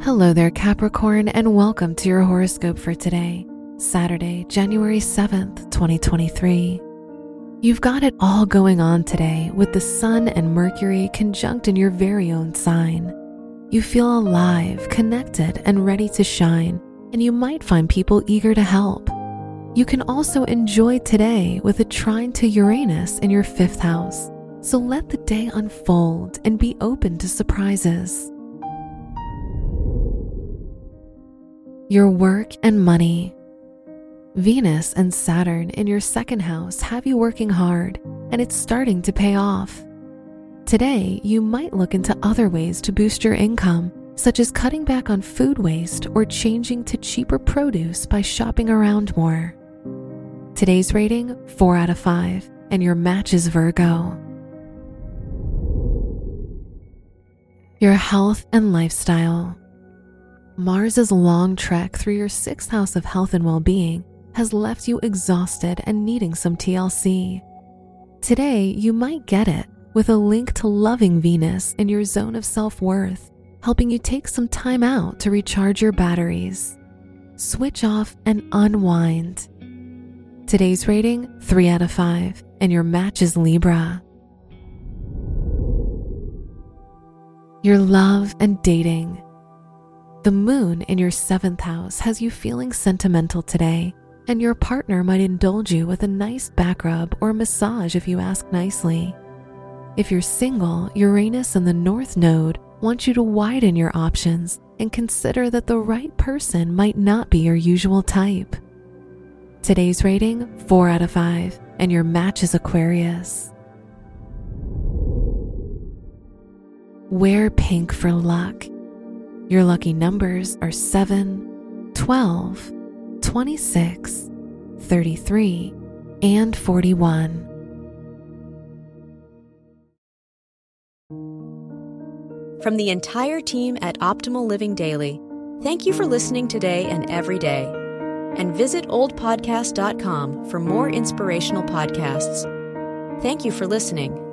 Hello there, Capricorn, and welcome to your horoscope for today, Saturday, January 7th, 2023. You've got it all going on today with the Sun and Mercury conjunct in your very own sign. You feel alive, connected, and ready to shine, and you might find people eager to help. You can also enjoy today with a trine to Uranus in your fifth house, so let the day unfold and be open to surprises. Your work and money. Venus and Saturn in your second house have you working hard, and it's starting to pay off. Today, you might look into other ways to boost your income, such as cutting back on food waste or changing to cheaper produce by shopping around more. Today's rating 4 out of 5, and your match is Virgo. Your health and lifestyle. Mars's long trek through your sixth house of health and well being has left you exhausted and needing some TLC. Today, you might get it with a link to loving Venus in your zone of self worth, helping you take some time out to recharge your batteries. Switch off and unwind. Today's rating 3 out of 5, and your match is Libra. Your love and dating. The moon in your seventh house has you feeling sentimental today and your partner might indulge you with a nice back rub or massage if you ask nicely. If you're single, Uranus and the North Node want you to widen your options and consider that the right person might not be your usual type. Today's rating 4 out of 5, and your match is Aquarius. Wear pink for luck. Your lucky numbers are 7, 12, 26, 33, and 41. From the entire team at Optimal Living Daily, thank you for listening today and every day. And visit oldpodcast.com for more inspirational podcasts. Thank you for listening.